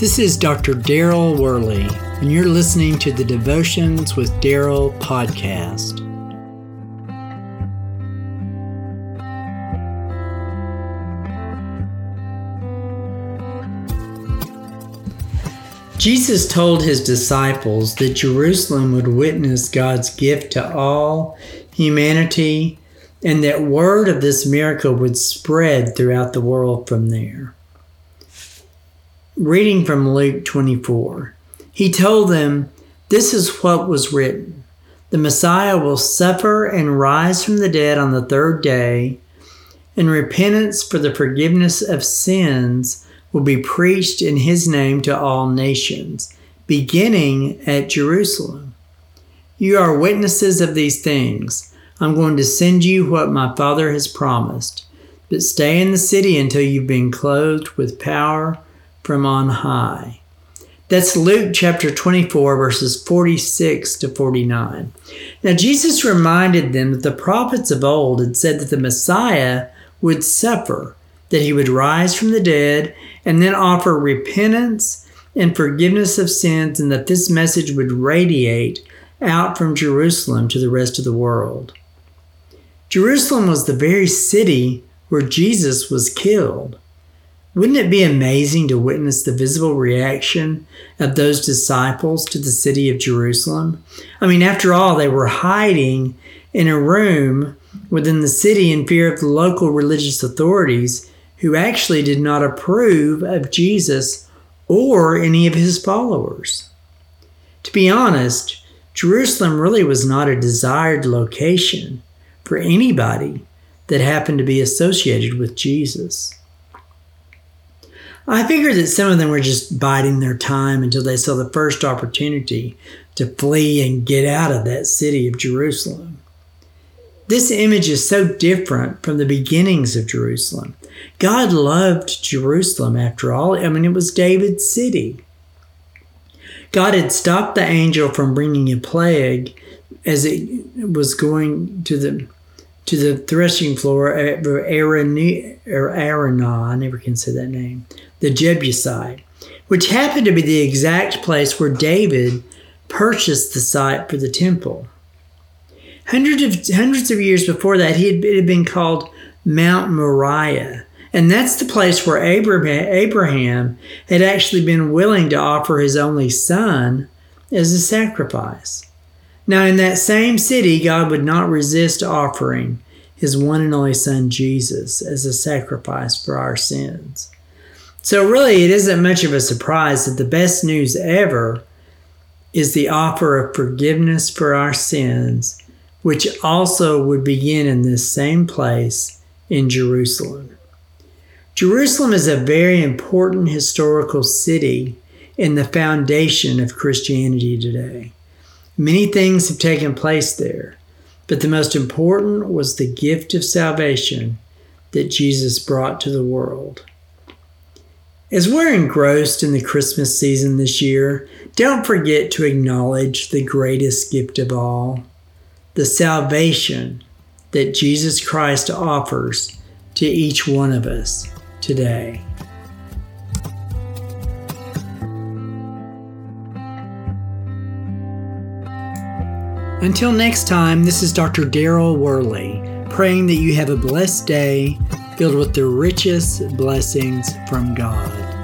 This is Dr. Daryl Worley, and you're listening to the Devotions with Daryl podcast. Jesus told his disciples that Jerusalem would witness God's gift to all humanity and that word of this miracle would spread throughout the world from there. Reading from Luke 24, he told them, This is what was written The Messiah will suffer and rise from the dead on the third day, and repentance for the forgiveness of sins will be preached in his name to all nations, beginning at Jerusalem. You are witnesses of these things. I'm going to send you what my Father has promised, but stay in the city until you've been clothed with power from on high. That's Luke chapter 24, verses 46 to 49. Now, Jesus reminded them that the prophets of old had said that the Messiah would suffer, that he would rise from the dead, and then offer repentance and forgiveness of sins, and that this message would radiate out from Jerusalem to the rest of the world. Jerusalem was the very city where Jesus was killed. Wouldn't it be amazing to witness the visible reaction of those disciples to the city of Jerusalem? I mean, after all, they were hiding in a room within the city in fear of the local religious authorities who actually did not approve of Jesus or any of his followers. To be honest, Jerusalem really was not a desired location for anybody that happened to be associated with Jesus. I figured that some of them were just biding their time until they saw the first opportunity to flee and get out of that city of Jerusalem. This image is so different from the beginnings of Jerusalem. God loved Jerusalem after all. I mean, it was David's city. God had stopped the angel from bringing a plague as it was going to the to the threshing floor of Aaron, Araunah, I never can say that name, the Jebusite, which happened to be the exact place where David purchased the site for the temple. Hundreds of, hundreds of years before that, he had, it had been called Mount Moriah. And that's the place where Abraham, Abraham had actually been willing to offer his only son as a sacrifice. Now, in that same city, God would not resist offering his one and only son Jesus as a sacrifice for our sins. So, really, it isn't much of a surprise that the best news ever is the offer of forgiveness for our sins, which also would begin in this same place in Jerusalem. Jerusalem is a very important historical city in the foundation of Christianity today. Many things have taken place there, but the most important was the gift of salvation that Jesus brought to the world. As we're engrossed in the Christmas season this year, don't forget to acknowledge the greatest gift of all the salvation that Jesus Christ offers to each one of us today. Until next time, this is Dr. Daryl Worley, praying that you have a blessed day filled with the richest blessings from God.